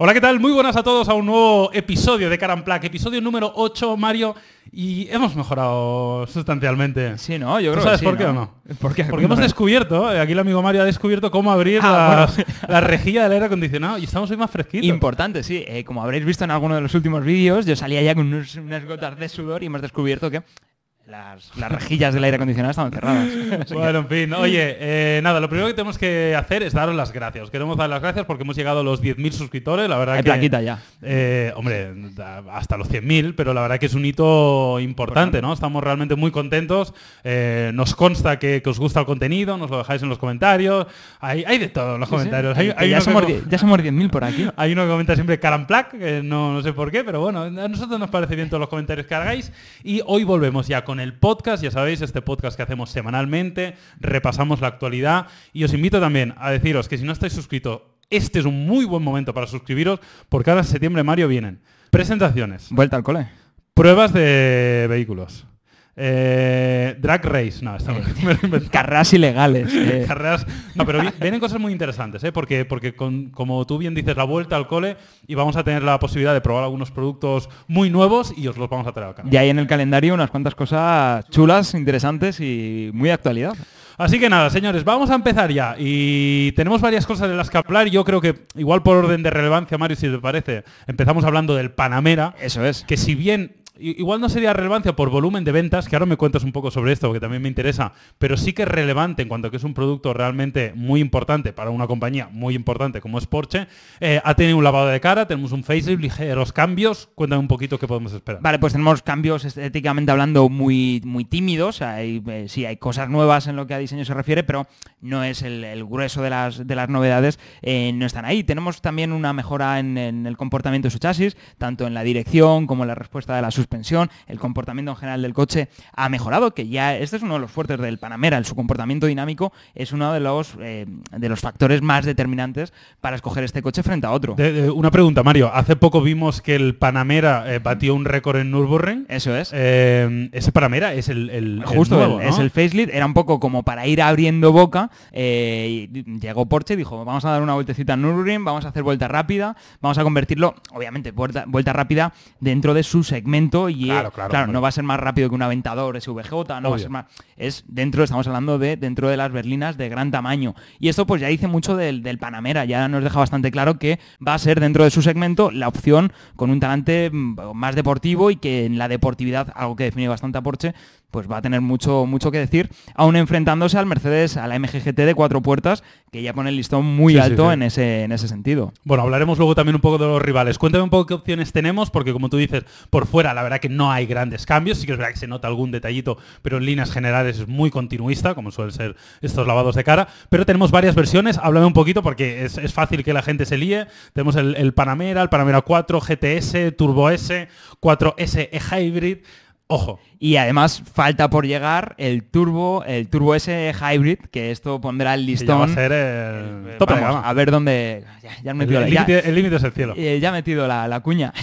Hola, ¿qué tal? Muy buenas a todos a un nuevo episodio de Caramplac, episodio número 8, Mario, y hemos mejorado sustancialmente. Sí, ¿no? Yo ¿Tú creo sabes que sí, por qué ¿no? o no? ¿Por qué? Porque hemos descubierto, eh, aquí el amigo Mario ha descubierto cómo abrir Ah, la, la rejilla del aire acondicionado y estamos hoy más fresquitos. Importante, sí. Eh, como habréis visto en alguno de los últimos vídeos, yo salía ya con unos- unas gotas de sudor y hemos descubierto que las, las rejillas del aire acondicionado estaban cerradas. Bueno, en fin, oye, eh, nada, lo primero que tenemos que hacer es daros las gracias. Os queremos dar las gracias porque hemos llegado a los 10.000 suscriptores, la verdad Hay que... plaquita ya. Eh, hombre, hasta los 100.000, pero la verdad que es un hito importante, ¿no? Estamos realmente muy contentos. eh, nos consta que, que os gusta el contenido, nos lo dejáis en los comentarios. Hay, hay de todo en los Sí, sí. comentarios. Hay, Que hay ya, que somos, ya somos 10.000 por aquí. hay uno que comenta siempre Caramplac, que no, no sé por qué, pero bueno, a nosotros nos parece bien todos los comentarios que hagáis. Y hoy volvemos ya con el podcast, ya sabéis, este podcast que hacemos semanalmente, repasamos la actualidad. Y os invito también a deciros que si no estáis suscritos, este es un muy buen momento para suscribiros, porque ahora en septiembre, Mario, vienen presentaciones, Vuelta al cole. pruebas de vehículos, eh, drag race, no. Carreras ilegales. eh. Carreras. No, pero vi- vienen cosas muy interesantes, ¿eh? porque, porque con- como tú bien dices, la vuelta al cole y vamos a tener la posibilidad de probar algunos productos muy nuevos y os los vamos a traer al canal. ya hay en el calendario unas cuantas cosas chulas, interesantes y muy de actualidad. Así que nada, señores, vamos a empezar ya. Y tenemos varias cosas de las que hablar. Yo creo que, igual por orden de relevancia, Mario, si te parece, empezamos hablando del Panamera. Eso es. que si bien igual no sería relevancia por volumen de ventas, que ahora me cuentas un poco sobre esto, porque también me interesa, pero sí que es relevante en cuanto a que es un producto realmente muy importante para una compañía muy importante como es Porsche, eh, ha tenido un lavado de cara, tenemos un facelift, ligeros cambios, cuéntame un poquito qué podemos esperar. Vale, pues tenemos cambios estéticamente hablando muy, muy tímidos. Hay, eh, sí, hay cosas nuevas en lo que a diseño se refiere, pero no es el, grueso de las, de las novedades, eh, no están ahí. Tenemos también una mejora en, en el comportamiento de su chasis, tanto en la dirección como en la respuesta de la suspensión. El comportamiento en general del coche ha mejorado, que ya este es uno de los fuertes del Panamera. El, su comportamiento dinámico es uno de los, eh, de los factores más determinantes para escoger este coche frente a otro. De- de- una pregunta, Mario. Hace poco vimos que el Panamera eh, batió un récord en Nürburgring. Eso es. Eh, ese Panamera es el, el- el Justo, nuevo, el- ¿no? es el facelift, era un poco como para ir abriendo boca. eh, y llegó Porsche y dijo, vamos a dar una vueltecita en Nürburgring, vamos a hacer vuelta rápida, vamos a convertirlo, obviamente, vuelta, vuelta rápida dentro de su segmento y Claro, claro, no va a ser más rápido que un Aventador SVJ, no va a ser más... Es dentro, estamos hablando de dentro de las berlinas de gran tamaño. Y esto pues ya dice mucho del, del Panamera, ya nos deja bastante claro que va a ser dentro de su segmento la opción con un talante mm, más deportivo y que en la deportividad, algo que define bastante a Porsche, pues va a tener mucho, mucho que decir, aún enfrentándose al Mercedes, a la MG GT de cuatro puertas, que ya pone el listón muy Sí, alto sí. En, ese, en ese sentido. Bueno, hablaremos luego también un poco de los rivales. Cuéntame un poco qué opciones tenemos, porque como tú dices, por fuera la verdad que no hay grandes cambios, sí que es verdad que se nota algún detallito, pero en líneas generales es muy continuista, como suelen ser estos lavados de cara. Pero tenemos varias versiones, háblame un poquito porque es, es fácil que la gente se líe. Tenemos el, el Panamera, el Panamera 4, GTS, Turbo S, 4S E-Hybrid. Ojo, Y además falta por llegar el Turbo, el Turbo S Hybrid, que esto pondrá el ya va a listón. ser el gama. a ver dónde... Ya, ya has El metido la- el límite el límite es el cielo. eh, ya he metido la, la cuña.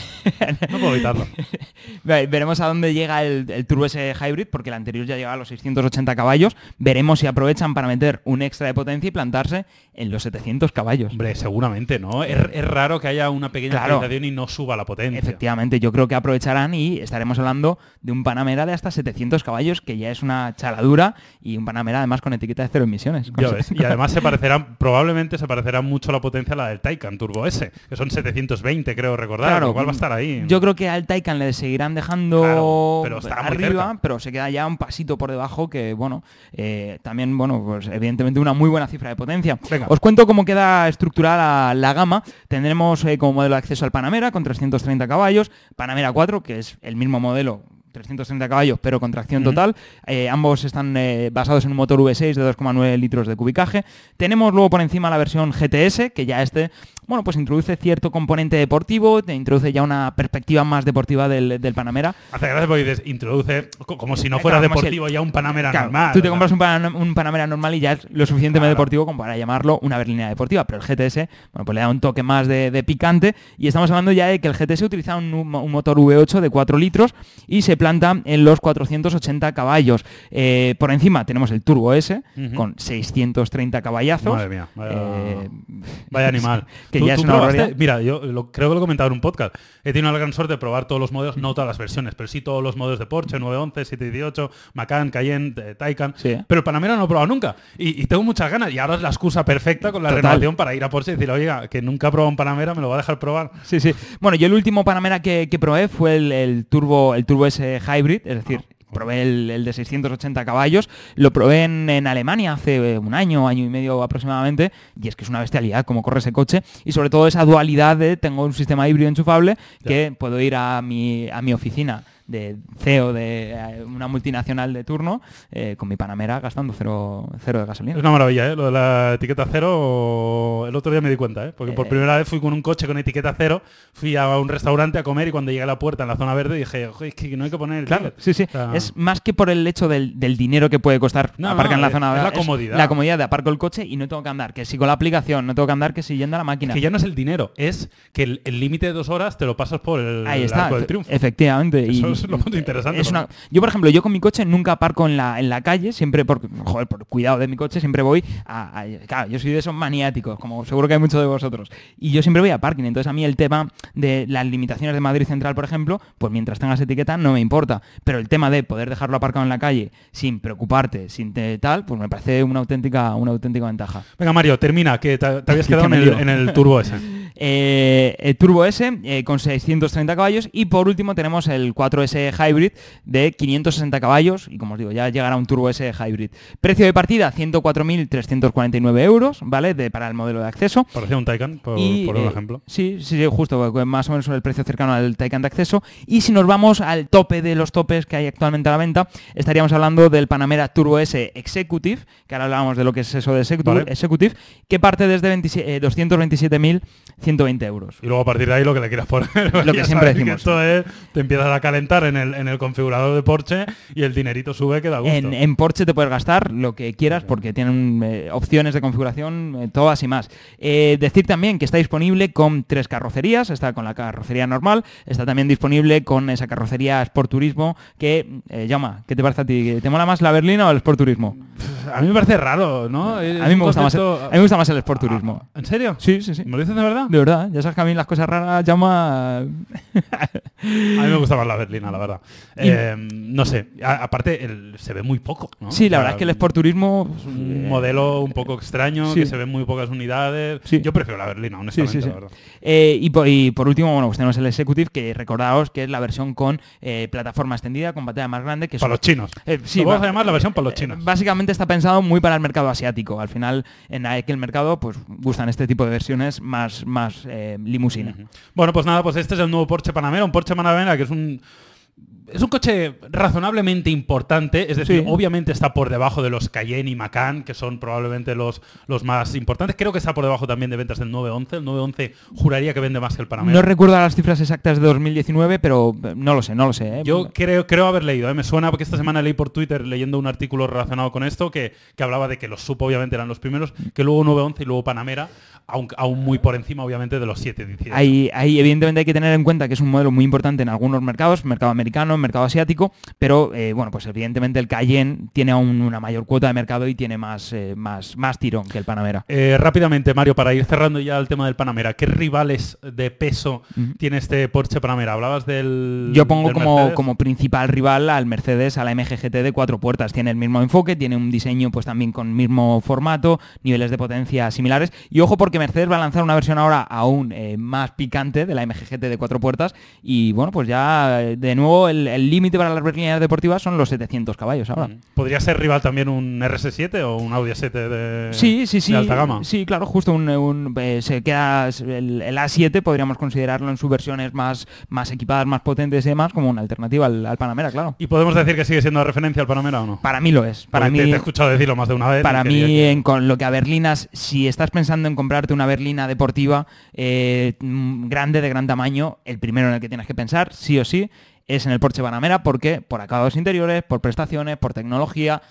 No puedo evitarlo. Ve- Veremos a dónde llega el, el Turbo S Hybrid, porque el anterior ya llegaba a los 680 caballos. Veremos si aprovechan para meter un extra de potencia y plantarse en los 700 caballos. Hombre, seguramente, ¿no? Es, es raro que haya una pequeña Claro. y no suba la potencia. Efectivamente, yo creo que aprovecharán y estaremos hablando de un Panamera de hasta 700 caballos, que ya es una chaladura, y un Panamera además con etiqueta de cero emisiones. Ves, Y además se parecerá, probablemente se parecerá mucho la potencia a la del Taycan Turbo S, que son 720 creo recordar, Claro, lo cual va a estar ahí. Yo creo que al Taycan le seguirán dejando Claro, pero arriba, pero se queda ya un pasito por debajo que, bueno, eh, también, bueno, pues evidentemente una muy buena cifra de potencia. Venga. Os cuento cómo queda estructurada la, la gama. Tendremos eh, como modelo de acceso al Panamera con 330 caballos, Panamera 4, que es el mismo modelo 330 caballos, pero con tracción total. Eh, ambos están eh, basados en un motor V6 de 2,9 litros de cubicaje. Tenemos luego por encima la versión GTS, que ya este, bueno, pues introduce cierto componente deportivo, te introduce ya una perspectiva más deportiva del, del Panamera. Hace gracia porque dices, introduce co- como si no fuera Claro, como si deportivo ya un Panamera Claro, normal. Tú te compras un, Pan- un Panamera normal y ya es lo suficientemente Claro. deportivo como para llamarlo una berlina deportiva, pero el GTS, bueno, pues le da un toque más de, de picante y estamos hablando ya de que el GTS utiliza un, un motor V8 de 4 litros y se planta en los 480 caballos. Eh, por encima tenemos el Turbo S con 630 caballazos. Madre mía, vaya, Eh, vaya animal. que ¿Tú- ya tú es una. Mira, yo lo- creo que lo he comentado en un podcast. He tenido la gran suerte de probar todos los modelos, no todas las versiones, pero sí todos los modelos de Porsche, 911, 718, Macan, Cayenne, eh, Taycan. Sí. Pero el Panamera no lo he probado nunca. Y, y tengo muchas ganas. Y ahora es la excusa perfecta con la Total. renovación para ir a Porsche y decir, oiga, que nunca he probado un Panamera, me lo va a dejar probar. Sí, sí. Bueno, yo el último Panamera que, que probé fue el, el Turbo el Turbo S Hybrid, es decir, probé el, el de 680 caballos, lo probé en, en Alemania hace eh, un año, año y medio aproximadamente, y es que es una bestialidad como corre ese coche, y sobre todo esa dualidad de tengo un sistema híbrido enchufable que puedo ir a mi, a mi oficina de CEO de eh, una multinacional de turno eh, con mi Panamera gastando cero, cero de gasolina. Es una maravilla, ¿eh? Lo de la etiqueta cero, el otro día me di cuenta, ¿eh? Porque por Eh. primera vez fui con un coche con etiqueta cero, fui a un restaurante a comer y cuando llegué a la puerta en la zona verde dije, "Joder, es que no hay que poner el Claro, ticket". sí, sí. O sea, Es más que por el hecho del, del dinero que puede costar No, aparcar en la es- zona es la comodidad. La comodidad de aparco el coche y no tengo que andar, que si con la aplicación, no tengo que andar, que si yendo a la máquina. que ya no es el dinero, es que el límite de dos horas te lo pasas por el, Ahí el está, arco del triunfo. efectivamente. Eso y- es lo más interesante, es una- Yo, por ejemplo, yo con mi coche nunca aparco en la, en la calle, siempre por, joder, por cuidado de mi coche, siempre voy a, a- Claro, yo soy de esos maniáticos, como seguro que hay muchos de vosotros. Y yo siempre voy a parking, entonces a mí el tema de las limitaciones de Madrid Central, por ejemplo, pues mientras tengas etiqueta no me importa. Pero el tema de poder dejarlo aparcado en la calle sin preocuparte, sin te- tal, pues me parece una auténtica, una auténtica ventaja. Venga, Mario, termina, que te, te habías Que quedado en el, lío. en el Turbo S. Eh, el Turbo S eh, con 630 caballos y por último tenemos el 4S Hybrid de 560 caballos y como os digo, ya llegará un Turbo S Hybrid. Precio de partida, 104.349 euros, ¿vale? Para el modelo de acceso. Parece un Taycan, por, y, eh, ejemplo. Sí, sí, sí, justo, más o menos el precio cercano al Taycan de acceso. Y si nos vamos al tope de los topes que hay actualmente a la venta, estaríamos hablando del Panamera Turbo S Executive, que ahora hablábamos de lo que es eso de Executive, executive que parte desde eh, 227.000 120 euros. Y luego a partir de ahí lo que le quieras poner. lo que siempre decimos. Esto es, te empiezas a calentar en el, en el, configurador de Porsche y el dinerito sube que da gusto. En, Porsche te puedes gastar lo que quieras porque tienen eh, opciones de configuración eh, todas y más. Eh, decir también que está disponible con tres carrocerías. Está con la carrocería normal, está también disponible con esa carrocería Sport Turismo que, llama, ¿qué te parece a ti? ¿Te mola más la berlina o el Sport Turismo? A mí me parece raro, ¿no? A mí me, gusta, más el, a mí me gusta más el Sport ah, Turismo. ¿En serio? Sí, sí, sí. ¿Me lo dices de verdad? De verdad, ya sabes que a mí las cosas raras llama... A mí me gusta más la berlina, la verdad. Eh, no sé, a- aparte el- se ve muy poco. ¿no? Sí, la O sea, verdad es que el Sport Turismo... es un modelo un poco extraño, Sí. que se ven muy pocas unidades. Sí. Yo prefiero la berlina, honestamente, sí, la verdad. Eh, y, por, y por último, bueno, pues tenemos el Executive, que recordaos que es la versión con eh, plataforma extendida, con pantalla más grande, que Para son- los chinos. Eh, sí, Lo vamos va- a llamar la versión para los eh, chinos. Básicamente está pensado muy para el mercado asiático. Al final, en aquel mercado, pues gustan este tipo de versiones más, más eh, limusina. Bueno, pues nada, pues este es el nuevo Porsche Panamera, un Porsche Panamera que es un es un coche razonablemente importante, es decir, Sí. obviamente está por debajo de los Cayenne y Macan, que son probablemente los, los más importantes. Creo que está por debajo también de ventas del 911. El 911 juraría que vende más que el Panamera. No recuerdo las cifras exactas de 2019, pero eh, no lo sé, no lo sé. ¿eh? Yo creo, creo haber leído, ¿eh? me suena porque esta semana leí por Twitter leyendo un artículo relacionado con esto que, que hablaba de que los supo obviamente eran los primeros, que luego 911 y luego Panamera, aun, aún muy por encima obviamente de los 718. Hay, hay- evidentemente hay que tener en cuenta que es un modelo muy importante en algunos mercados, mercado americano, mercado asiático, pero eh, bueno, pues evidentemente el Cayenne tiene aún una mayor cuota de mercado y tiene más, eh, más, más tirón que el Panamera. Eh, rápidamente, Mario, para ir cerrando ya el tema del Panamera, ¿qué rivales de peso tiene este Porsche Panamera? Hablabas del. Yo pongo del como, como principal rival al Mercedes, a la MGGT de cuatro puertas. Tiene el mismo enfoque, tiene un diseño pues también con mismo formato, niveles de potencia similares. Y ojo porque Mercedes va a lanzar una versión ahora aún más picante de la MGGT de cuatro puertas. Y bueno, pues ya de nuevo el el límite para las berlinas deportivas son los 700 caballos ahora. ¿Podría ser rival también un RS7 o un Audi A7 de, Sí, sí, sí. de alta gama? Sí, claro, justo un, un, eh, se queda el, el A7, podríamos considerarlo en sus versiones más, más equipadas, más potentes y demás, como una alternativa al, al Panamera, claro. ¿Y podemos decir que sigue siendo de referencia al Panamera o no? Para mí lo es. Para Porque mí, te, te he escuchado decirlo más de una vez. para mí que- en, con lo que a berlinas, si estás pensando en comprarte una berlina deportiva eh, mm, grande, de gran tamaño, el primero en el que tienes que pensar, sí o sí, es en el Porsche Panamera, porque por acabados interiores, por prestaciones, por tecnología,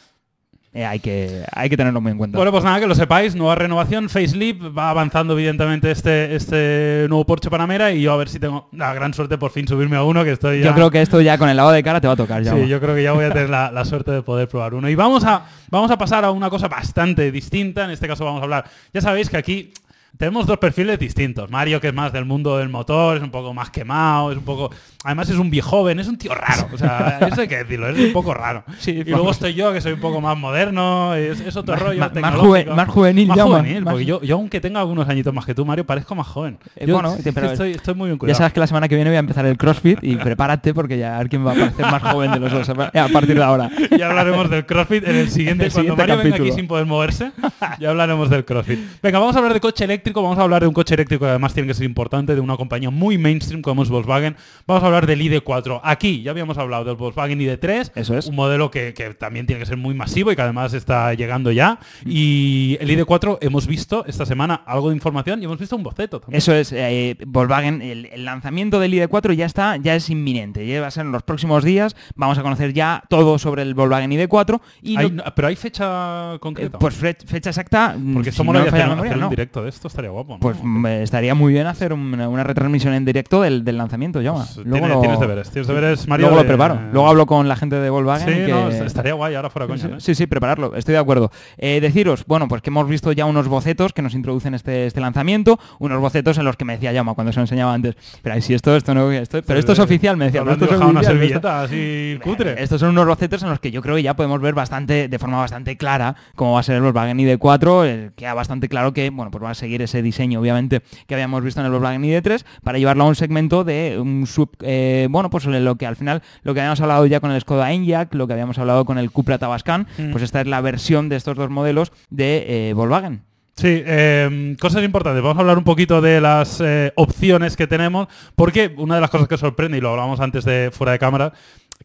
eh, hay, que, hay que tenerlo muy en cuenta. Bueno, pues nada, que lo sepáis, nueva renovación, facelift, va avanzando evidentemente este, este nuevo Porsche Panamera y yo a ver si tengo la gran suerte por fin subirme a uno, que estoy ya... Yo creo que esto ya con el lado de cara te va a tocar ya. Sí, yo creo que ya voy a tener la, la, suerte de poder probar uno. Y vamos a, vamos a pasar a una cosa bastante distinta, en este caso vamos a hablar, ya sabéis que aquí tenemos dos perfiles distintos. Mario, que es más del mundo del motor, es un poco más quemado, es un poco... Además es un viejo joven, es un tío raro. O sea, eso hay que decirlo, es un poco raro. Sí, y luego estoy yo, que soy un poco más moderno, es, es otro rollo más, tecnológico. más, juvenil, más juvenil, porque yo, yo aunque tenga algunos añitos más que tú, Mario, parezco más joven. Eh, Yo bueno, pero estoy, estoy muy bien Ya sabes que la semana que viene voy a empezar el CrossFit y prepárate porque ya a ver quién va a parecer más joven de los dos a partir de ahora. Ya hablaremos del CrossFit en el siguiente, El cuando Mario venga capítulo. aquí sin poder moverse, ya hablaremos del CrossFit. Venga, vamos a hablar de coche eléctrico, vamos a hablar de un coche eléctrico que además tiene que ser importante, de una compañía muy mainstream como es Volkswagen. Vamos a hablar del ID4. Aquí ya habíamos hablado del Volkswagen ID3, Eso es. un modelo que, que también tiene que ser muy masivo y que además está llegando ya. Y el ID4 hemos visto esta semana algo de información y hemos visto un boceto también. Eso es, eh, Volkswagen, el, el lanzamiento del ID4 ya está, ya es inminente, ya va a ser en los próximos días, vamos a conocer ya todo sobre el Volkswagen ID4 y Hay- lo- pero hay fecha eh, concreta. pues fe- fecha exacta, porque si no falla hacer, la memoria, hacer un no. directo de esto, estaría guapo. ¿no? Pues estaría muy bien hacer una, una retransmisión en directo del, del lanzamiento, ya. Pues, tiene- tienes deberes, tienes deberes, Mario. Luego lo de- preparo. Luego hablo con la gente de Volkswagen. Sí, que- no, est- estaría guay ahora fuera coña. Sí, ¿eh? Sí, sí, prepararlo, estoy de acuerdo. Eh, deciros, bueno, pues que hemos visto ya unos bocetos que nos introducen este, este lanzamiento, unos bocetos en los que me decía Llama cuando se lo enseñaba antes, pero sí, esto, esto no, esto, pero esto es oficial, me decía, pero esto es una oficial, esto- servilleta así cutre. estos son unos bocetos en los que yo creo que ya podemos ver bastante, de forma bastante clara, cómo va a ser el Volkswagen ID4, eh, queda bastante claro que, bueno, pues va a seguir ese diseño, obviamente, que habíamos visto en el Volkswagen ID3, para llevarlo a un segmento de un sub, eh, bueno, pues lo que al final, lo que habíamos hablado ya con el Skoda Enyaq, lo que habíamos hablado con el Cupra Tabascan, Mm. pues esta es la versión de estos dos modelos de eh, Volkswagen. Sí, eh, cosas importantes. Vamos a hablar un poquito de las eh, opciones que tenemos, porque una de las cosas que sorprende, y lo hablábamos antes de fuera de cámara,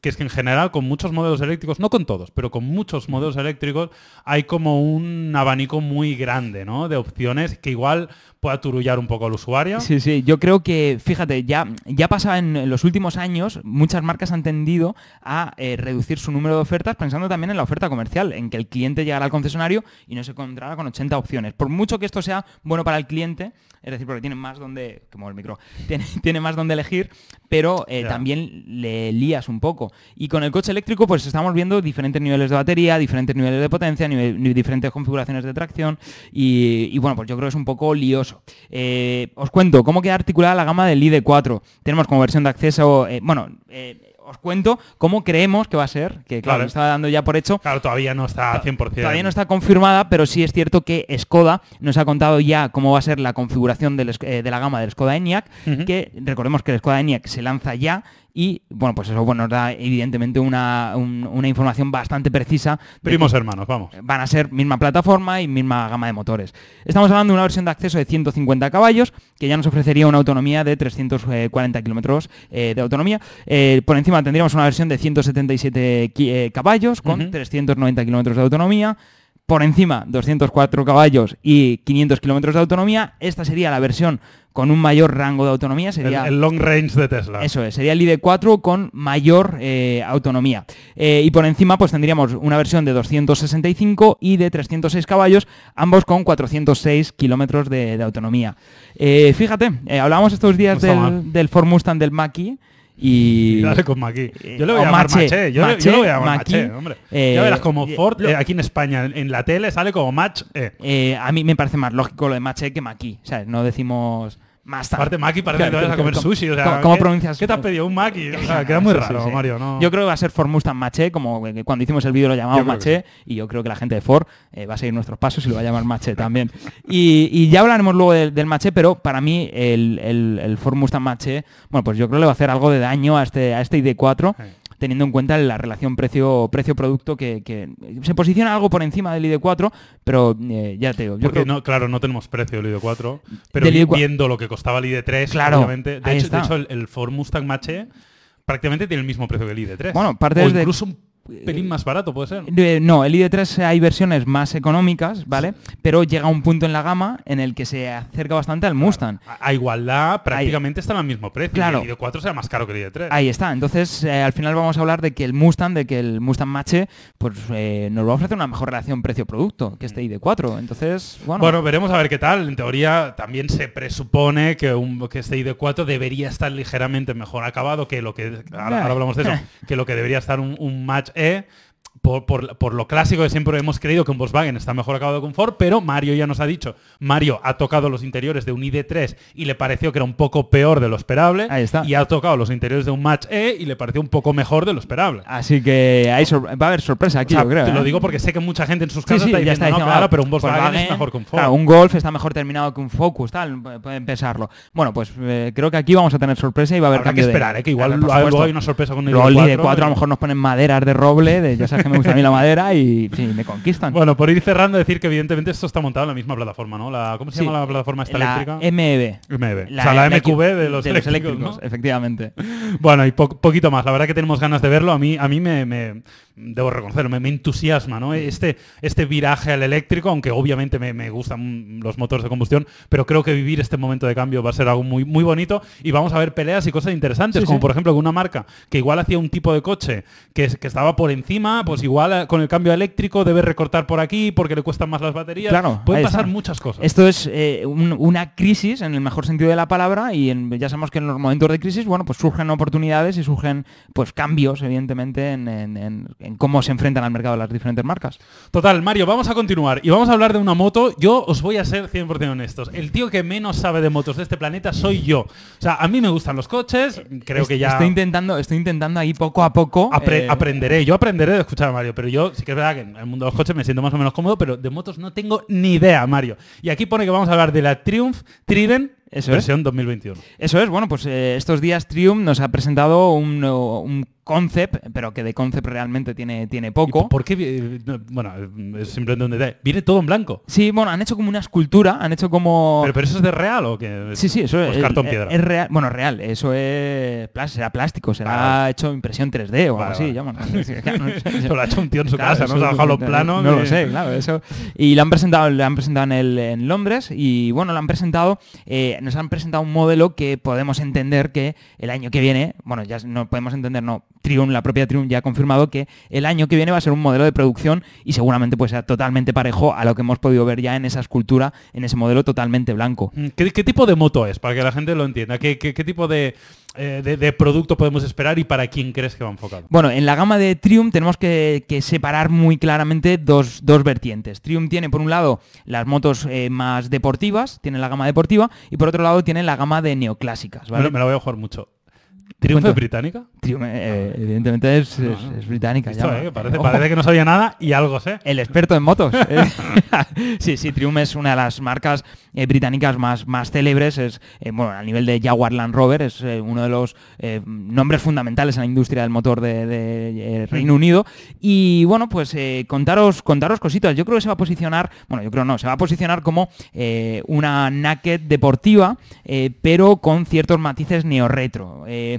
que es que en general con muchos modelos eléctricos, no con todos, pero con muchos modelos eléctricos hay como un abanico muy grande, ¿no? De opciones que igual pueda turullar un poco al usuario. Sí, sí, yo creo que, fíjate, ya, ya pasaba en los últimos años, muchas marcas han tendido a eh, reducir su número de ofertas pensando también en la oferta comercial, en que el cliente llegara al concesionario y no se encontrara con 80 opciones. Por mucho que esto sea bueno para el cliente, es decir, porque tiene más donde, como el micro, tiene, tiene más donde elegir, pero eh, también le lías un poco. Y con el coche eléctrico, pues estamos viendo diferentes niveles de batería, diferentes niveles de potencia, diferentes configuraciones de tracción y, y, bueno, pues yo creo que es un poco lioso. Eh, os cuento cómo queda articulada la gama del ID4. Tenemos como versión de acceso, eh, bueno, eh, os cuento cómo creemos que va a ser, que claro, estaba dando ya por hecho. Claro, todavía no está al 100%. Todavía no está confirmada, pero sí es cierto que Skoda nos ha contado ya cómo va a ser la configuración del eh, de la gama del Skoda Enyaq, Ujú. que recordemos que el Skoda Enyaq se lanza ya y bueno, pues eso bueno, nos da evidentemente una, un- una información bastante precisa. Primos hermanos, vamos. van a ser misma plataforma y misma gama de motores. Estamos hablando de una versión de acceso de 150 caballos, que ya nos ofrecería una autonomía de 340 kilómetros eh, de autonomía. Eh, por encima tendríamos una versión de 177 ki- eh, caballos con Ujú. 390 kilómetros de autonomía. Por encima, 204 caballos y 500 kilómetros de autonomía. Esta sería la versión con un mayor rango de autonomía. El, Sería el long range de Tesla. eso es, sería el ID4 con mayor eh, autonomía. Eh, y por encima pues tendríamos una versión de 265 y de 306 caballos, ambos con 406 kilómetros de, de autonomía. Eh, fíjate, hablábamos estos días del, mal. del Ford Mustang del Mach-E y... Dale con Maki. Yo le voy o a llamar Mache. Yo, yo le voy a llamar Maki, Mache, hombre. eh, ya verás como eh, Ford, eh, aquí en España, en, la tele, sale como Match eh, a mí me parece más lógico lo de Mach-E que Mach-E, ¿sabes? No decimos más Aparte Maki parece que te vayas a comer ¿Cómo- sushi. O sea, cómo- cómo ¿qué- pronuncias? ¿Qué te has pedido? ¿Un Maki? O sea, queda muy sí, raro, sí. Mario. ¿no? Yo creo que va a ser Ford Mustang Mache, como que cuando hicimos el vídeo lo llamamos creo Mache, y yo creo que la gente de Ford eh, va a seguir nuestros pasos y lo va a llamar Mache también. Y, y ya hablaremos luego del, del Mache, pero para mí el, el- el Ford Mustang Mache, bueno, pues yo creo que le va a hacer algo de daño a este, a este ID4. Sí. Teniendo en cuenta la relación precio- precio-producto que, que se posiciona algo por encima del ID4, pero eh, ya te digo, yo Porque creo no, claro, no tenemos precio del ID4, pero Del vi- ID4. viendo lo que costaba el ID3, Claro. De hecho, de hecho, el, el Ford Mustang Mach-E prácticamente tiene el mismo precio que el ID3. Bueno, parte o incluso un pelín más barato, puede ser. Eh, No, el ID3 hay versiones más económicas, ¿vale? Pero llega a un punto en la gama en el que se acerca bastante al Mustang. A, a igualdad prácticamente están al mismo precio. Claro. El ID4 será más caro que el ID3. Ahí está. Entonces, eh, al final vamos a hablar de que el Mustang, de que el Mustang Mache, pues eh, nos va a ofrecer una mejor relación precio-producto que este ID4. Entonces, bueno, Bueno, veremos a ver qué tal. En teoría también se presupone que, un, que este ID4 debería estar ligeramente mejor acabado que lo que, ahora, ahora hablamos de eso, que lo que debería estar un, un Match E. Por, por- por lo clásico que siempre hemos creído que un Volkswagen está mejor acabado un Ford, pero Mario ya nos ha dicho, Mario ha tocado los interiores de un ID3 y le pareció que era un poco peor de lo esperable, Ahí está. y ha tocado los interiores de un Match E y le pareció un poco mejor de lo esperable. así que hay va a haber sorpresa aquí, O sea, yo creo. te lo ¿eh? digo porque sé que mucha gente en sus Sí, casas sí, está ya diciendo, está no, diciendo, claro, ah, pero un Volkswagen, es Volkswagen, mejor que un Ford. claro, un Golf está mejor terminado que un Focus, tal, pu- pueden pensarlo. Bueno, pues eh, creo que aquí vamos a tener sorpresa y va a haber Habrá que cambio de- esperar, ¿eh? que igual Claro, luego hay una sorpresa con el Luego el ID4, ID4 a lo mejor nos ponen maderas de roble, de, ya sabes que me gusta a mí la madera y sí, me conquistan. Bueno, por ir cerrando, decir que evidentemente esto está montado en la misma plataforma, ¿no? La, ¿Cómo se Sí, llama la plataforma esta la eléctrica? MEB. MB. o sea, la MQB de los, eléctricos, ¿no? efectivamente. Bueno, y po- poquito más. La verdad que tenemos ganas de verlo. A mí, a mí me, me- debo reconocerlo, me, entusiasma, ¿no? Este, este viraje al eléctrico, aunque obviamente me, me gustan los motores de combustión, pero creo que vivir este momento de cambio va a ser algo muy, muy bonito y vamos a ver peleas y cosas interesantes, Sí, como sí. por ejemplo que una marca que igual hacía un tipo de coche que, que estaba por encima, pues igual eh, con el cambio eléctrico debe recortar por aquí porque le cuestan más las baterías. Claro, Pueden pasar está. muchas cosas. Esto es eh, un- una crisis en el mejor sentido de la palabra y en- ya sabemos que en los momentos de crisis, bueno, pues surgen oportunidades y surgen pues cambios, evidentemente, en, en- en- en cómo se enfrentan al mercado las diferentes marcas. Total, Mario, vamos a continuar y vamos a hablar de una moto. Yo os voy a ser 100% honestos. El tío que menos sabe de motos de este planeta soy yo. O sea, a mí me gustan los coches, creo que ya Estoy intentando, estoy intentando ahí poco a poco. apre- eh, aprenderé. Yo aprenderé de escuchar a Mario, pero yo sí que es verdad que en el mundo de los coches me siento más o menos cómodo, pero de motos no tengo ni idea, Mario. Y aquí pone que vamos a hablar de la Triumph Trident Eso es. versión 2021. Eso es, bueno, pues eh, estos días Triumph nos ha presentado un, no- un concept, pero que de concept realmente tiene, tiene ¿Y poco. ¿Por qué? no, Bueno, es simplemente un detalle. Viene todo en blanco. Sí, bueno, han hecho como una escultura, han hecho como... ¿Pero, pero eso es de real o qué? Sí, sí, eso Pues es, cartón es- piedra. es real. Bueno, real, eso es será plástico, será Vale. hecho impresión 3D o Vale, algo así. vale. es claro, no sé. Eso lo ha hecho un tío en su Claro, casa, eso ¿no? Se ha es- bajado los planos. No de- lo sé, claro, eso. Y lo han presentado, lo han presentado en, el- en Londres y bueno, lo han presentado, eh, nos han presentado un modelo que podemos entender que el año que viene, bueno, ya no podemos entender, no, Triumph, la propia Triumph ya ha confirmado que el año que viene va a ser un modelo de producción y seguramente pues sea totalmente parejo a lo que hemos podido ver ya en esa escultura, en ese modelo totalmente blanco. ¿Qué, tipo de moto es? Para que la gente lo entienda. ¿Qué, qué- qué tipo de, eh, de- de producto podemos esperar y para quién crees que va enfocado? Bueno, en la gama de Triumph tenemos que, que separar muy claramente dos, dos vertientes. Triumph tiene por un lado las motos eh, más deportivas, tiene la gama deportiva, y por otro lado tiene la gama de neoclásicas. Me, ¿vale? lo- me la voy a jugar mucho. ¿Triunfo británica? Triumph, eh, evidentemente es, es- es británica. Ya. eh, parece, que no sabía nada y algo sé. El experto en motos. eh. sí, sí, Triumph es una de las marcas eh, británicas más, más célebres. Es, eh, bueno, a nivel de Jaguar Land Rover, es uno de los nombres fundamentales en la industria del motor de, de, Reino Unido. Y bueno, pues contaros, contaros cositas. Yo creo que se va a posicionar, bueno, yo creo no, se va a posicionar como una naked deportiva, pero con ciertos matices neo-retro. Eh,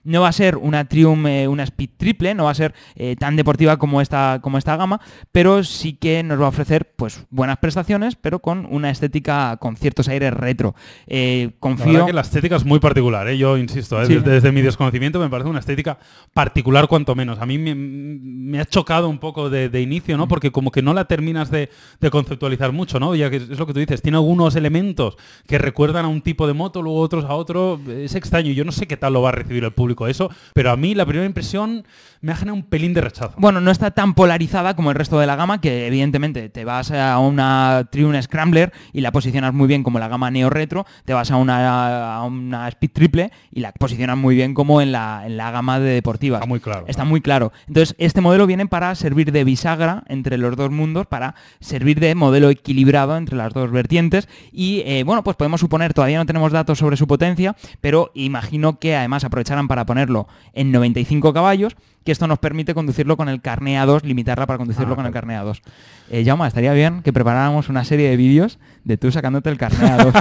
no va a ser una Triumph, eh, una Speed triple, no va a ser eh, tan deportiva como esta, como esta gama, pero sí que nos va a ofrecer pues buenas prestaciones, pero con una estética con ciertos aires retro. Eh, La confío. verdad que la estética es muy particular, yo insisto. Sí. desde, desde mi desconocimiento me parece una estética particular cuanto menos. A mí me, me ha chocado un poco de, de inicio, ¿no? Porque como que no la terminas de, de conceptualizar mucho, ¿no? Ya que es lo que tú dices, tiene algunos elementos que recuerdan a un tipo de moto, luego otros a otro. Es extraño, yo no sé qué tal lo va a recibir el público eso, pero a mí la primera impresión me ha generado un pelín de rechazo. Bueno, no está tan polarizada como el resto de la gama, que evidentemente te vas a una Triumph Scrambler y la posicionas muy bien como la gama Neo Retro, te vas a una, a una Speed Triple y la posicionas muy bien como en la, en la gama de deportivas. Está muy claro. Está muy claro. Entonces, este modelo viene para servir de bisagra entre los dos mundos, para servir de modelo equilibrado entre las dos vertientes. Y eh, bueno, pues podemos suponer, todavía no tenemos datos sobre su potencia, pero imagino que además aprovecharán para ponerlo en 95 caballos que esto nos permite conducirlo con el carné A2, limitarla para conducirlo Ah, con el carné A2. Eh, Jaume, estaría bien que preparáramos una serie de vídeos de tú sacándote el carné A2.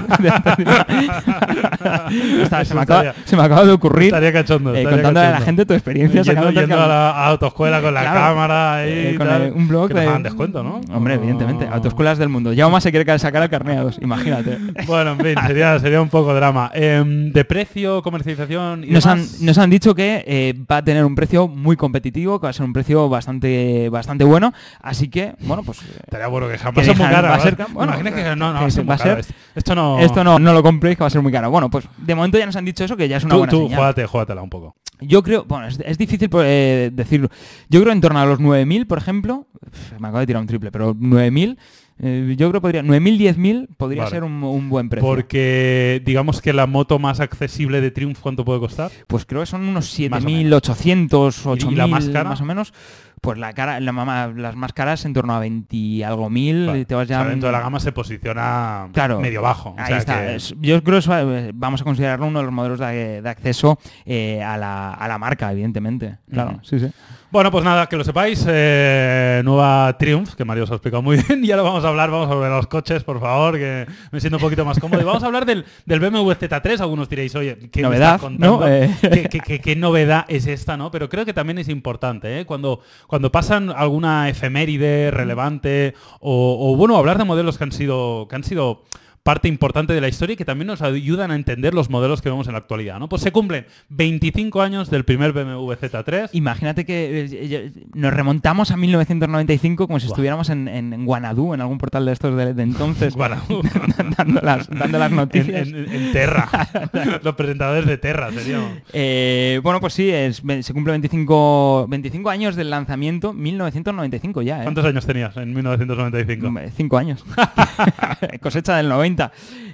Está- se, me acaba, estaría- se me acaba de ocurrir Estaría cachondo. eh, contándole a la gente tu experiencia Yendo, a la autoescuela con la Claro. cámara Eh, y con tal, el- un blog que nos de- hagan descuento, ¿no? Hombre, evidentemente, autoescuelas del mundo. Jaume se quiere sacar el carné A2, imagínate. Bueno, en fin, sería, sería un poco drama. Em, de precio, comercialización y Nos han, nos han dicho que eh, va a tener un precio muy competitivo, que va a ser un precio bastante bastante bueno, así que, bueno, pues... eh, Estaría bueno que jamás que va a ser muy dejan- cara. va a ser no, no, que va a ser va muy a caro. ser- Esto no... Esto no, no lo compréis, que va a ser muy caro. Bueno, pues de momento ya nos han dicho eso, que ya es una Tú, buena tú señal. júgate, júgatela un poco. Yo creo, bueno, es, es difícil eh, decirlo. Yo creo en torno a los 9.000, por ejemplo, me acabo de tirar un triple, pero 9.000, eh, yo creo que podría, 9.000, 10.000 podría Vale. ser un, un buen precio. Porque digamos que la moto más accesible de Triumph, ¿cuánto puede costar? Pues creo que son unos Más o 7.800, ¿Y 8.000 la más cara? más o menos. Pues la cara, la las más caras en torno a 20 y algo mil. Y te vas O sea, ya dentro de la gama se posiciona Claro. medio bajo. O Ahí sea está. que- Yo creo que eh, vamos a considerarlo uno de los modelos de, de acceso eh, a, la, a la marca, evidentemente. Claro, sí, sí. Bueno, pues nada, que lo sepáis, eh, nueva Triumph, que Mario os ha explicado muy bien, y ahora vamos a hablar, vamos a volver a los coches, por favor, que me siento un poquito más cómodo. Y vamos a hablar del, del BMW Z3, algunos diréis, oye, ¿qué me Novedad, estás contando? ¿no? Eh. ¿Qué, qué- qué- qué novedad es esta, no? Pero creo que también es importante, ¿eh? Cuando, cuando pasan alguna efeméride relevante, o, o, bueno, hablar de modelos que han sido, que han sido parte importante de la historia y que también nos ayudan a entender los modelos que vemos en la actualidad, ¿no? Pues se cumplen 25 años del primer BMW Z3. Imagínate que eh, eh, nos remontamos a 1995 como si estuviéramos en, en, en Guanadu, en algún portal de estos de, de entonces, dando, las, dando las en, noticias. en- en Terra. Los presentadores de Terra seríamos. Eh, bueno, pues sí, es, se cumple 25, 25 años del lanzamiento, 1995 ya, ¿eh? ¿Cuántos años tenías en 1995? Hombre, Cinco años. Cosecha del 90.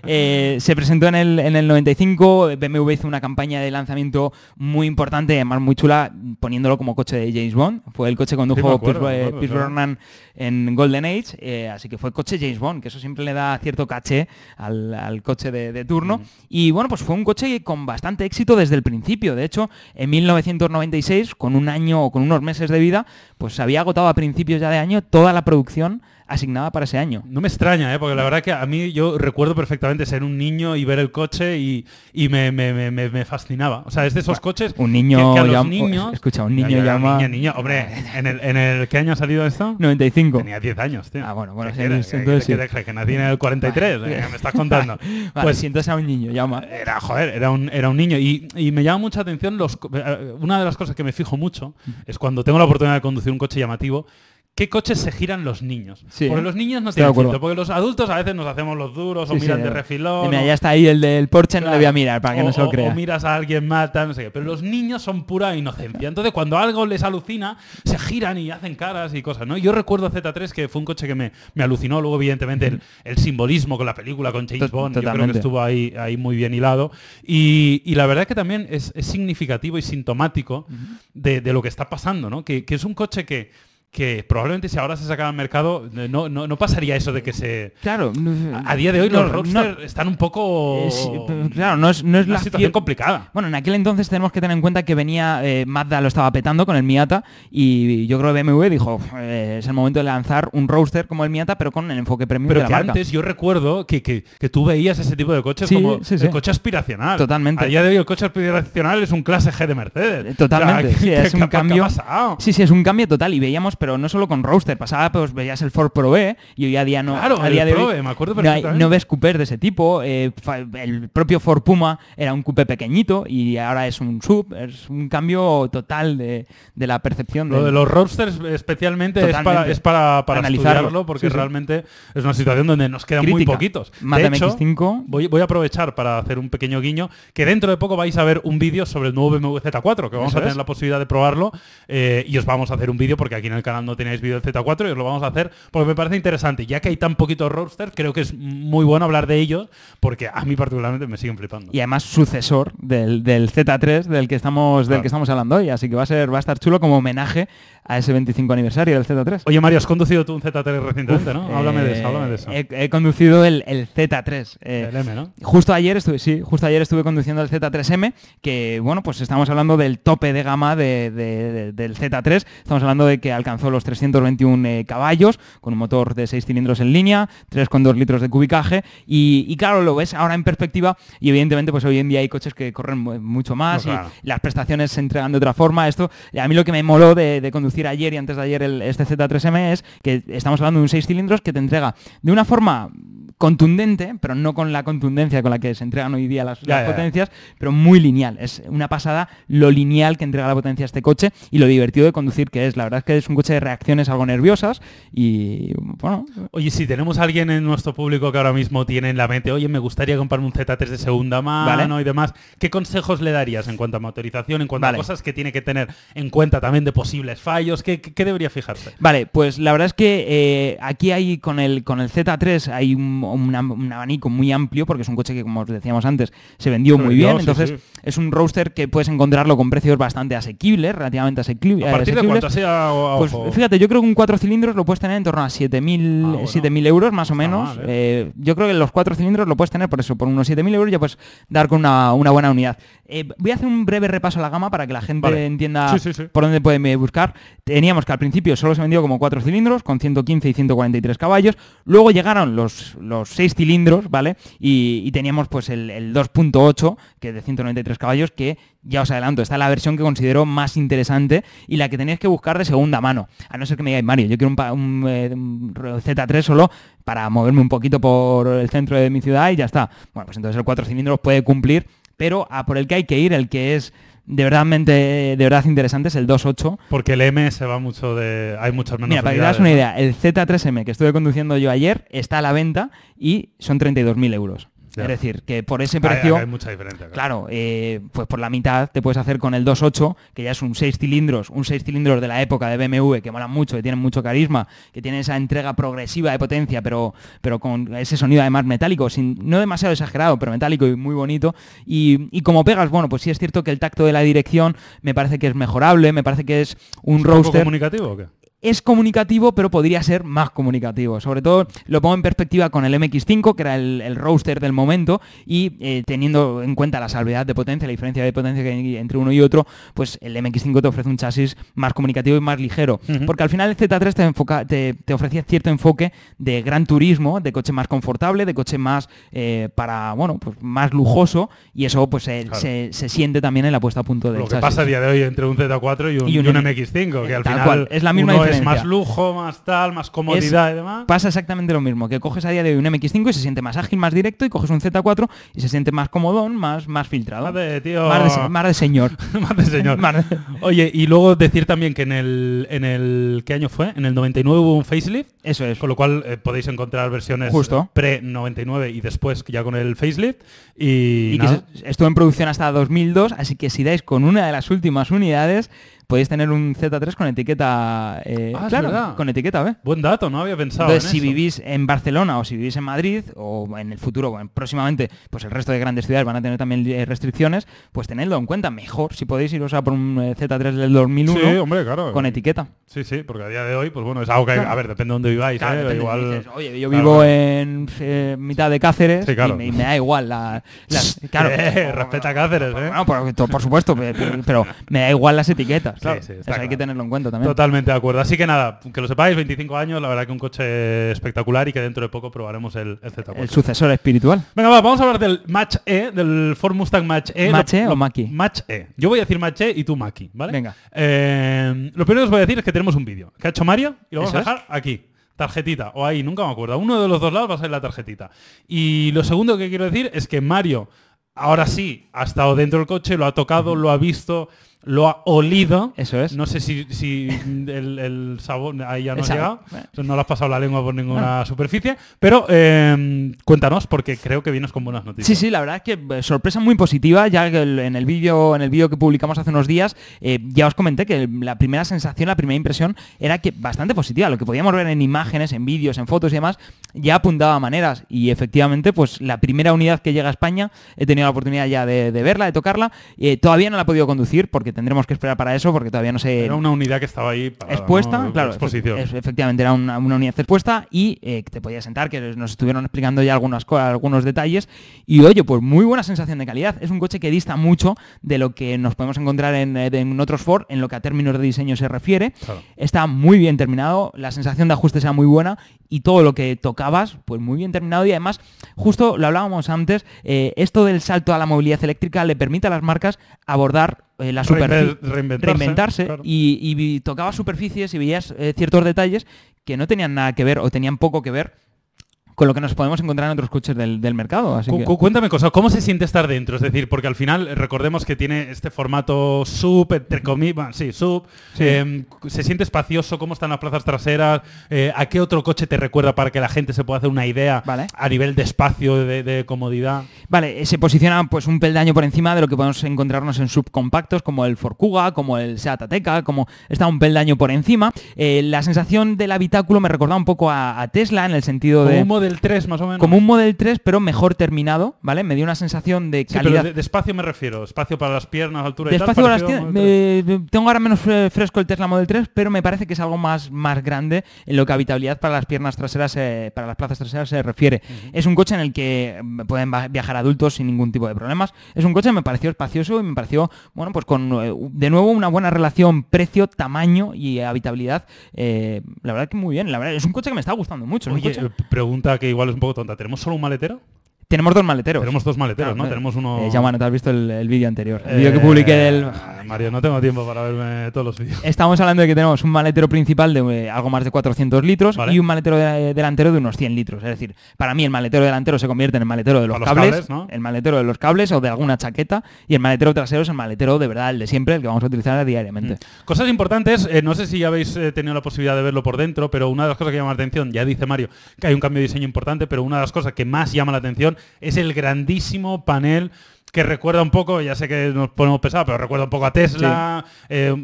Eh, se presentó en el, en el 95, BMW hizo una campaña de lanzamiento muy importante, además muy chula, poniéndolo como coche de James Bond. Fue el coche que Sí, condujo acuerdo, me Pierce, acuerdo, Pierce claro. Brosnan en Golden Age, eh, así que fue coche James Bond, que eso siempre le da cierto caché al, al coche de, de turno. Y bueno, pues fue un coche con bastante éxito desde el principio. De hecho, en 1996, con un año o con unos meses de vida, pues se había agotado a principios ya de año toda la producción asignada para ese año. No me extraña, ¿eh? porque la verdad que a mí yo recuerdo perfectamente ser un niño y ver el coche y, y me, me- me- me- fascinaba. O sea, es de esos coches Un niño que, que a los llama- niños... escucha, un niño llama- niño. Hombre, ¿en el, ¿en el qué año ha salido esto? 95. Tenía 10 años, tío. Ah, bueno, bueno, ¿Qué sí, quieres? sí, ¿Qué- entonces qué sí. Que nací en el 43, Vale. ¿eh? ¿Qué me estás contando? Vale, pues si entonces era un niño, llama. era, joder, era un, era un niño. Y, y me llama mucha atención los... eh, Una de las cosas que me fijo mucho es cuando tengo la oportunidad de conducir un coche llamativo, ¿qué coches se giran los niños? Sí, porque los niños no tienen filtro, porque los adultos a veces nos hacemos los duros o Sí, sí, miran de eh. refilón. Mira, o- ya está ahí el del Porsche, no le voy a mirar para que o, no se lo crea. o miras a alguien mata, no sé qué. Pero los niños son pura inocencia. Entonces, cuando algo les alucina, se giran y hacen caras y cosas, ¿no? Yo recuerdo Z3 que fue un coche que me, me alucinó. Luego, evidentemente, el, el simbolismo con la película, con James Bond, yo creo que totalmente. estuvo ahí, ahí muy bien hilado. Y, y la verdad que también es, es significativo y sintomático de, de lo que está pasando, ¿no? Que, que es un coche que, que probablemente si ahora se sacara al mercado, eh, no, no, no pasaría eso de que se... Claro. A, a día de hoy no, los no, Roadster están un poco... claro, no es, no es una la situación complicada. Bueno, en aquel entonces tenemos que tener en cuenta que venía eh, Mazda lo estaba petando con el Miata y yo creo que BMW dijo eh, es el momento de lanzar un roadster como el Miata pero con el enfoque premium Pero de que marca. antes yo recuerdo que, que- que tú veías ese tipo de coches Sí, como sí, sí. el coche aspiracional. Totalmente. A día de hoy el coche aspiracional es un clase G de Mercedes. Totalmente, O sea, sí, ¿qué- es un cambio. Sí, sí, es un cambio total y veíamos, pero no solo con roadster, pasaba, pues veías el Ford Pro E y hoy a día no. Claro, a el día de Pro hoy E, me acuerdo no, hay- no ves coupés de ese tipo. eh, el propio Ford Puma era un coupé pequeñito y ahora es un sub. Es un cambio total de, de la percepción Lo del- de los roadsters especialmente es para, Totalmente. es para, para Analizarlo. estudiarlo porque Sí, sí. realmente es una situación donde nos quedan muy poquitos. Mazda de hecho, MX-5. voy, voy a aprovechar para hacer un pequeño guiño que dentro de poco vais a ver un vídeo sobre el nuevo BMW Z4 que vamos Eso a tener es. la posibilidad de probarlo eh, y os vamos a hacer un vídeo porque aquí en el canal no teníais vídeo del Z4 y os lo vamos a hacer porque me parece interesante. Ya que hay tan poquitos roadsters, creo que es muy bueno hablar de ellos porque a mí particularmente me siguen flipando. Y además sucesor del, Z3 del que estamos del que estamos hablando hoy, así que va a ser va a estar chulo como homenaje a ese 25 aniversario del Z3. Oye Mario, has conducido tú un Z3 recientemente, ¿no? háblame de eso, háblame de eso. He, conducido el, Z3. Eh, el M, ¿no? Justo ayer estuve, sí, justo ayer estuve conduciendo el Z3M, que bueno, pues estamos hablando del tope de gama del Z3. Estamos hablando de que alcanzó los 321 eh, caballos, con un motor de 6 cilindros en línea, 3,2 litros de cubicaje, y, claro, lo ves ahora en perspectiva, y evidentemente pues hoy en día hay coches que corren mucho más, y las prestaciones se entregan de otra forma. Esto, a mí lo que me moló de conducir ayer y antes de ayer el, este Z3M es que estamos hablando de un 6 cilindros que te entrega de una forma contundente, pero no con la contundencia con la que se entregan hoy día las, potencias, pero muy lineal. Es una pasada lo lineal que entrega la potencia a este coche y lo divertido de conducir que es. La verdad es que es un coche de reacciones algo nerviosas y bueno. Oye, si tenemos a alguien en nuestro público que ahora mismo tiene en la mente, oye, me gustaría comprarme un Z3 de segunda mano y demás, ¿qué consejos le darías en cuanto a motorización, en cuanto a cosas que tiene que tener en cuenta también de posibles fallos? ¿Qué, debería fijarse? Vale, pues la verdad es que eh, aquí hay con el, con el Z3 hay un un, abanico muy amplio, porque es un coche que, como os decíamos antes, se vendió muy bien. entonces, es un roadster que puedes encontrarlo con precios bastante asequibles, relativamente asequibles. ¿A partir de cuánto sea? pues fíjate, yo creo que un 4 cilindros lo puedes tener en torno a 7.000 ah, euros, más o menos. ¿eh? Eh, yo creo que los 4 cilindros lo puedes tener por eso, por unos 7.000 euros ya puedes dar con una, buena unidad. Eh, voy a hacer un breve repaso a la gama para que la gente entienda por dónde puede buscar. Teníamos que al principio solo se vendió como 4 cilindros, con 115 y 143 caballos. Luego llegaron los, los 6 cilindros, ¿vale? Y, teníamos pues el, 2.8, que es de 193 caballos, que ya os adelanto, está la versión que considero más interesante y la que tenéis que buscar de segunda mano. A no ser que me digáis, Mario, yo quiero un, eh, Z3 solo para moverme un poquito por el centro de mi ciudad y ya está. Bueno, pues entonces el 4 cilindros puede cumplir, pero a por el que hay que ir, el que es de verdad, de verdad interesante es el 2.8. Porque el M se va mucho de... Hay muchas menos Mira, para que te das una idea, el Z3M que estuve conduciendo yo ayer está a la venta y son 32.000 euros. Es decir, que por ese precio... Hay, mucha diferencia. Claro, eh, pues por la mitad te puedes hacer con el 2.8, que ya es un 6 cilindros, un 6 cilindros de la época de BMW, que mola mucho, que tienen mucho carisma, que tiene esa entrega progresiva de potencia, pero, pero con ese sonido además metálico, sin, no demasiado exagerado, pero metálico y muy bonito. Y, como pegas, bueno, pues sí es cierto que el tacto de la dirección me parece que es mejorable, me parece que es un ¿Es roadster... comunicativo o qué? Es comunicativo, pero podría ser más comunicativo. Sobre todo lo pongo en perspectiva con el MX5, que era el, el roadster del momento, y eh, teniendo en cuenta la salvedad de potencia, la diferencia de potencia que hay entre uno y otro, pues el MX5 te ofrece un chasis más comunicativo y más ligero. Porque al final el Z3 te, enfoca, te, ofrecía cierto enfoque de gran turismo, de coche más confortable, de coche más eh, para, bueno, pues más lujoso, y eso pues se, siente también en la puesta a punto del Lo que pasa a día de hoy entre un Z4 y un, MX5, que al final es la misma es más lujo, más tal, más comodidad y demás. Pasa exactamente lo mismo, que coges a día de hoy un MX5 y se siente más ágil, más directo, y coges un Z4 y se siente más comodón, más, más filtrado. Más de, tío... más, de, señor. más de señor. Oye, y luego decir también que en el, en el... ¿Qué año fue? En el 99 hubo un facelift. Eso es. Con lo cual eh, podéis encontrar versiones pre-99 y después ya con el facelift. Y, que estuvo en producción hasta 2002, así que si dais con una de las últimas unidades, podéis tener un Z3 con etiqueta eh, ah, claro, con etiqueta B. Buen dato, no había pensado. Entonces, si vivís en Barcelona o si vivís en Madrid o en el futuro, bueno, próximamente, pues el resto de grandes ciudades van a tener también eh, restricciones, pues tenedlo en cuenta. Mejor si podéis iros a por un eh, Z3 del 2001 sí, hombre, claro. con etiqueta. Sí, sí, porque a día de hoy, pues bueno, es algo que, a ver, depende de dónde viváis. igual... Oye, yo vivo en mitad de Cáceres y, me, da igual la, claro, respeta Cáceres, ¿eh? por, supuesto, pero, me da igual las etiquetas. Claro tenerlo en cuenta también. Totalmente de acuerdo. Así que nada, que lo sepáis, 25 años, la verdad que un coche espectacular y que dentro de poco probaremos el, Z4. El sucesor espiritual. Venga, vamos a hablar del Match E, del Ford Mustang Match E. ¿Match E o Maki? Match E. Yo voy a decir Match E y tú Maki, ¿vale? Venga. Eh, lo primero que os voy a decir es que tenemos un vídeo que ha hecho Mario y lo vamos a dejar aquí tarjetita, o ahí, nunca me acuerdo. Uno de los dos lados va a ser la tarjetita. Y lo segundo que quiero decir es que Mario, ahora sí, ha estado dentro del coche, lo ha tocado, lo ha visto, lo ha olido. Eso es. No sé si, si el, el sabor ahí ya no ha llegado. No le has pasado la lengua por ninguna superficie. Pero eh, cuéntanos, porque creo que vienes con buenas noticias. Sí, sí, la verdad es que eh, sorpresa muy positiva, ya en el vídeo en el vídeo que publicamos hace unos días, eh, ya os comenté que la primera sensación, la primera impresión era que bastante positiva. Lo que podíamos ver en imágenes, en vídeos, en fotos y demás, ya apuntaba a maneras. Y efectivamente, pues la primera unidad que llega a España, he tenido la oportunidad ya de, de verla, de tocarla. Eh, todavía no la he podido conducir porque tendremos que esperar para eso, porque todavía no sé Era una unidad que estaba ahí expuesta, ¿no? claro, Exposición. efe- efectivamente era una, una unidad expuesta y eh, te podías sentar, que nos estuvieron explicando ya algunas algunos detalles y oye, pues muy buena sensación de calidad. Es un coche que dista mucho de lo que nos podemos encontrar en, eh, en otros Ford en lo que a términos de diseño se refiere. Claro. Está muy bien terminado, la sensación de ajuste sea muy buena y todo lo que tocabas, pues muy bien terminado y además, justo lo hablábamos antes, eh, esto del salto a la movilidad eléctrica le permite a las marcas abordar eh, la superficie Reinven- reinventarse, reinventarse claro. y, y tocaba superficies y veías eh, ciertos detalles que no tenían nada que ver o tenían poco que ver con lo que nos podemos encontrar en otros coches del, del mercado. Así Cu- que- cu- Cuéntame cosas, ¿cómo se siente estar dentro? Es decir, porque al final recordemos que tiene este formato sub, entre comillas, sí, sub, Sí. eh, se siente espacioso, cómo están las plazas traseras, Eh, a qué otro coche te recuerda para que la gente se pueda hacer una idea Vale. a nivel de espacio, de, de comodidad. Vale, eh, se posiciona pues un peldaño por encima de lo que podemos encontrarnos en subcompactos como el Ford Kuga, como el Seat Ateca, como está un peldaño por encima. Eh, la sensación del habitáculo me recordaba un poco a, a Tesla en el sentido de Model 3 más o menos. como un Model 3 pero mejor terminado, ¿vale? Me dio una sensación de Sí, pero calidad. de, de espacio me refiero, espacio para las piernas, altura y Despacio tal. a las parecido tie- al Model 3. eh, tengo ahora menos fre- fresco el Tesla Model 3, pero me parece que es algo más, más grande en lo que habitabilidad para las piernas traseras, eh, para las plazas traseras se refiere. Es un coche en el que mm, pueden viajar adultos sin ningún tipo de problemas. Es un coche que me pareció espacioso y me pareció, bueno, pues con eh, de nuevo una buena relación precio, tamaño y habitabilidad. Eh, la verdad que muy bien. La verdad es un coche que me está gustando mucho. Oye, coche- eh, que igual es un poco tonta. ¿Tenemos solo un maletero? Tenemos dos maleteros. Tenemos dos maleteros, Claro, ¿no? eh, Tenemos uno... Eh, Jaume, ¿no te has visto el, el vídeo anterior? El Eh, vídeo que publiqué del... Mario, no tengo tiempo para verme todos los vídeos. Estamos hablando de que tenemos un maletero principal de eh, algo más de 400 litros Vale. y un maletero de- delantero de unos 100 litros. Es decir, para mí el maletero delantero se convierte en el maletero de los, cables, cables, ¿no? el maletero de los cables o de alguna chaqueta y el maletero trasero es el maletero de verdad, el de siempre, el que vamos a utilizar diariamente. Cosas importantes, eh, no sé si ya habéis eh, tenido la posibilidad de verlo por dentro, pero una de las cosas que llama la atención, ya dice Mario que hay un cambio de diseño importante, pero una de las cosas que más llama la atención es el grandísimo panel que recuerda un poco, ya sé que nos ponemos pesados, pero recuerda un poco a Tesla, eh,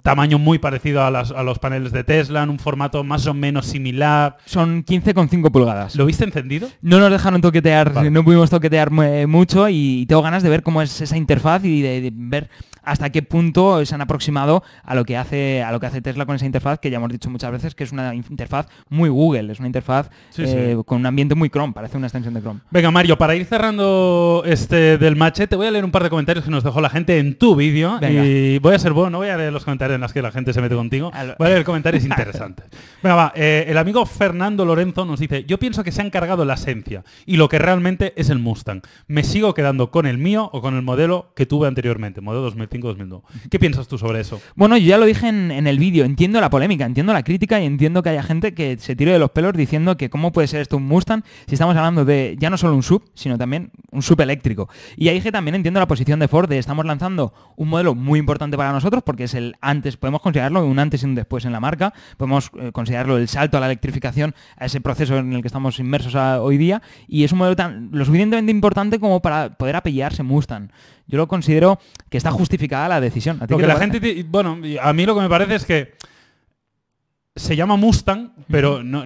tamaño muy parecido a, las- a los paneles de Tesla, en un formato más o menos similar. Son 15,5 pulgadas. ¿Lo viste encendido? No nos dejaron toquetear, Vale. no pudimos toquetear mu- mucho y tengo ganas de ver cómo es esa interfaz y de, de ver hasta qué punto se han aproximado a lo que hace a lo que hace Tesla con esa interfaz que ya hemos dicho muchas veces que es una interfaz muy Google, es una interfaz Sí, eh, sí. con un ambiente muy Chrome, parece una extensión de Chrome. Venga, Mario, para ir cerrando este del machete, voy a leer un par de comentarios que nos dejó la gente en tu vídeo. Venga. Y voy a ser bueno, no voy a leer los comentarios en los que la gente se mete contigo. Voy a leer comentarios interesantes. Venga, va. eh, el amigo Fernando Lorenzo nos dice, yo pienso que se han cargado la esencia y lo que realmente es el Mustang. Me sigo quedando con el mío o con el modelo que tuve anteriormente, modelo 2005-2002. ¿Qué piensas tú sobre eso? Bueno, yo ya lo dije en, el vídeo, entiendo la polémica, entiendo la crítica y entiendo que haya gente que se tire de los pelos diciendo que cómo puede ser esto un Mustang si estamos hablando de ya no solo un sub, sino también un sub eléctrico. Y ahí que también entiendo la posición de Ford de estamos lanzando un modelo muy importante para nosotros porque es el antes, podemos considerarlo un antes y un después en la marca, podemos eh, considerarlo el salto a la electrificación, a ese proceso en el que estamos inmersos hoy día y es un modelo tan, lo suficientemente importante como para poder apellidarse Mustang. Yo lo considero que está justificada la decisión. ¿A ti Lo qué que te la parece? gente, bueno, a mí lo que me parece es que se llama Mustang, pero no-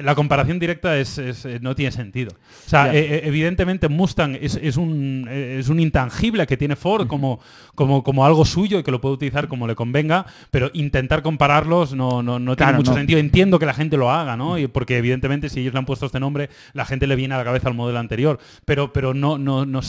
la comparación directa es, es- eh, no tiene sentido. O sea, eh, eh, evidentemente Mustang es, es un, eh, es un intangible que tiene Ford como, como, como algo suyo y que lo puede utilizar como le convenga, pero intentar compararlos no, no, no tiene mucho no. sentido. Entiendo que la gente lo haga, ¿no? Y porque evidentemente si ellos le han puesto este nombre, la gente le viene a la cabeza al modelo anterior, pero, pero no, no, no,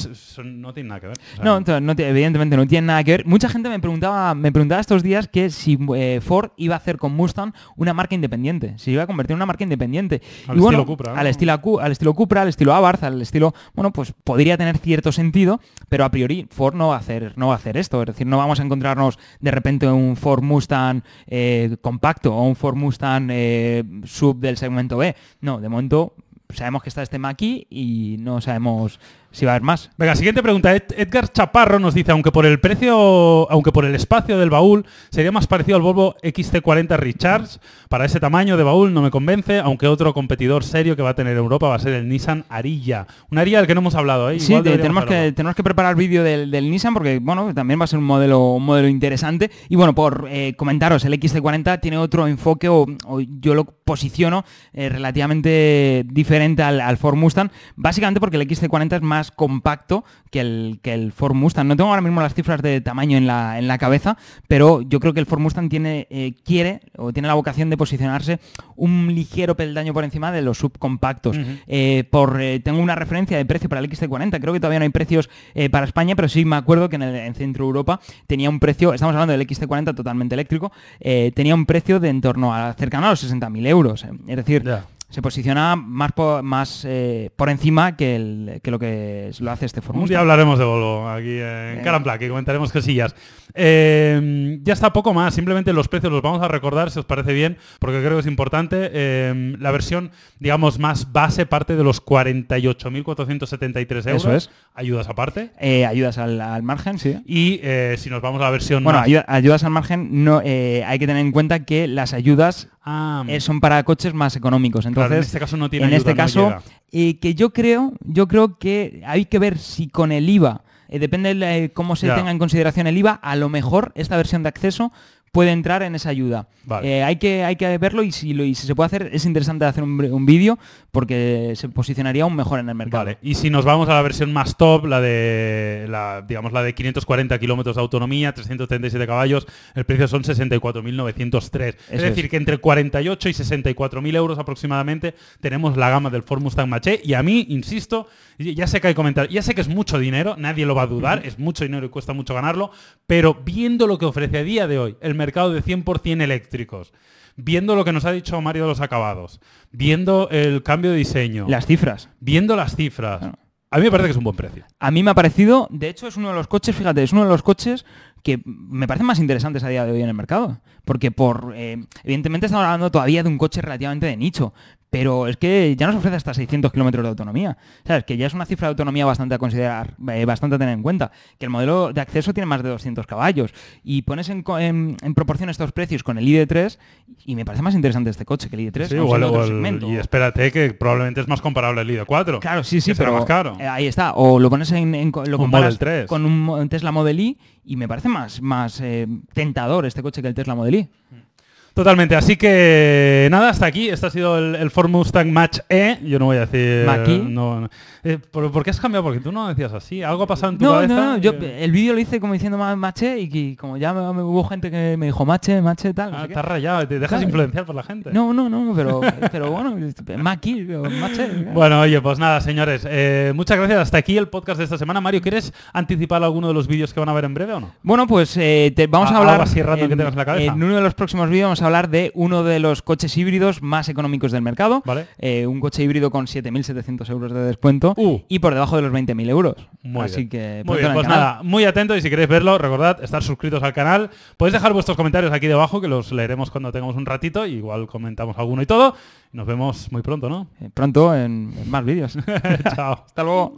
no tiene nada que ver. O sea, No, no te- evidentemente no tiene nada que ver. Mucha gente me preguntaba, me preguntaba estos días que si eh, Ford iba a hacer con Mustang una marca independiente, si iba a convertir en una marca independiente. Al y bueno, estilo Cupra, ¿no? al estilo Cu- al estilo Cupra, al estilo Abarth, al estilo, bueno, pues podría tener cierto sentido, pero a priori Ford no va a hacer, no va a hacer esto. Es decir, no vamos a encontrarnos de repente un Ford Mustang eh, compacto o un Ford Mustang eh, sub del segmento B. No, de momento sabemos que está este Maki y no sabemos si va a haber más. Venga, siguiente pregunta. Edgar Chaparro nos dice, aunque por el precio, aunque por el espacio del baúl, sería más parecido al Volvo XT40 Recharge. Para ese tamaño de baúl no me convence, aunque otro competidor serio que va a tener Europa va a ser el Nissan Arilla. Un Arilla del que no hemos hablado, ¿eh? Sí, tenemos que, tenemos que preparar el vídeo del, Nissan porque, bueno, también va a ser un modelo, un modelo interesante. Y bueno, por eh, comentaros, el XT40 tiene otro enfoque, o, yo lo posiciono eh, relativamente diferente al, al Ford Mustang, básicamente porque el XT40 es más compacto que el, que el Ford Mustang. No tengo ahora mismo las cifras de tamaño en la, en la cabeza, pero yo creo que el Ford Mustang tiene, eh, quiere o tiene la vocación de posicionarse un ligero peldaño por encima de los subcompactos. Eh, por, eh, tengo una referencia de precio para el XT40, creo que todavía no hay precios para España, pero sí me acuerdo que en, el, en Centro Europa tenía un precio, estamos hablando del XT40 totalmente eléctrico, tenía un precio de en torno a cercano a los 60.000 euros. Es decir, se posiciona más por, más, eh, por encima que, el, que lo que lo hace este Fórmula. Un día hablaremos de Volvo aquí en eh. que comentaremos cosillas. Eh, ya está poco más, simplemente los precios los vamos a recordar, si os parece bien, porque creo que es importante. Eh, la versión, digamos, más base parte de los 48.473 euros. Eso es. Ayudas aparte. ayudas al, margen, sí. Y si nos vamos a la versión Bueno, ayudas al margen, no hay que tener en cuenta que las ayudas Ah. Eh, son para coches más económicos. Entonces, en este caso no tiene En este caso, eh, que yo creo, yo creo que hay que ver si con el IVA, eh, depende de cómo se tenga en consideración el IVA, a lo mejor esta versión de acceso puede entrar en esa ayuda. Eh, hay, que, hay que verlo y si, lo, y si se puede hacer, es interesante hacer un, vídeo porque se posicionaría aún mejor en el mercado. Vale. Y si nos vamos a la versión más top, la de la, digamos la de 540 kilómetros de autonomía, 337 caballos, el precio son 64.903. Es decir, que entre 48 y 64.000 euros aproximadamente tenemos la gama del Ford Mustang Mach-E y a mí, insisto, ya sé que hay comentarios, ya sé que es mucho dinero, nadie lo va a dudar, es mucho dinero y cuesta mucho ganarlo, pero viendo lo que ofrece a día de hoy el mercado de 100% eléctricos, viendo lo que nos ha dicho Mario de los acabados, viendo el cambio de diseño. Las cifras. Viendo las cifras. A mí me parece que es un buen precio. A mí me ha parecido, de hecho es uno de los coches, fíjate, es uno de los coches que me parecen más interesantes a día de hoy en el mercado. Porque por eh, evidentemente estamos hablando todavía de un coche relativamente de nicho, pero es que ya nos ofrece hasta 600 kilómetros de autonomía. ¿Sabes? Que ya es una cifra de autonomía bastante a considerar, eh, bastante a tener en cuenta. Que el modelo de acceso tiene más de 200 caballos. Y pones en, proporción estos precios con el ID3 y me parece más interesante este coche que el ID3. Sí, y espérate que probablemente es más comparable al ID4. Claro, sí, sí, pero más caro. Eh, ahí está. O lo pones en, lo comparas con un Tesla Model I y me parece más, más eh, tentador este coche que el Tesla Model I. Totalmente, así que nada, hasta aquí. Este ha sido el, el Ford Mustang Match E. Yo no voy a decir... No, eh, ¿por, qué has cambiado? Porque tú no decías así. ¿Algo ha pasado en tu cabeza? No, yo el vídeo lo hice como diciendo Mache y, como ya me, hubo gente que me dijo Mache, Mache, tal. Ah, estás rayado, te dejas influenciar por la gente. No, no, no, pero, pero bueno, Maki, Mache. Bueno, oye, pues nada, señores. Eh, muchas gracias. Hasta aquí el podcast de esta semana. Mario, ¿quieres anticipar alguno de los vídeos que van a ver en breve o no? Bueno, pues eh, vamos a, hablar... Así rato en, que tengas la cabeza. en uno de los próximos vídeos vamos a hablar de uno de los coches híbridos más económicos del mercado. Vale. un coche híbrido con 7.700 euros de descuento uh. y por debajo de los 20.000 euros. Muy Así bien. que muy bien, pues nada, muy atento y si queréis verlo, recordad estar suscritos al canal. Podéis dejar vuestros comentarios aquí debajo que los leeremos cuando tengamos un ratito, igual comentamos alguno y todo. Nos vemos muy pronto, ¿no? Eh, pronto en más vídeos. Chao. Hasta luego.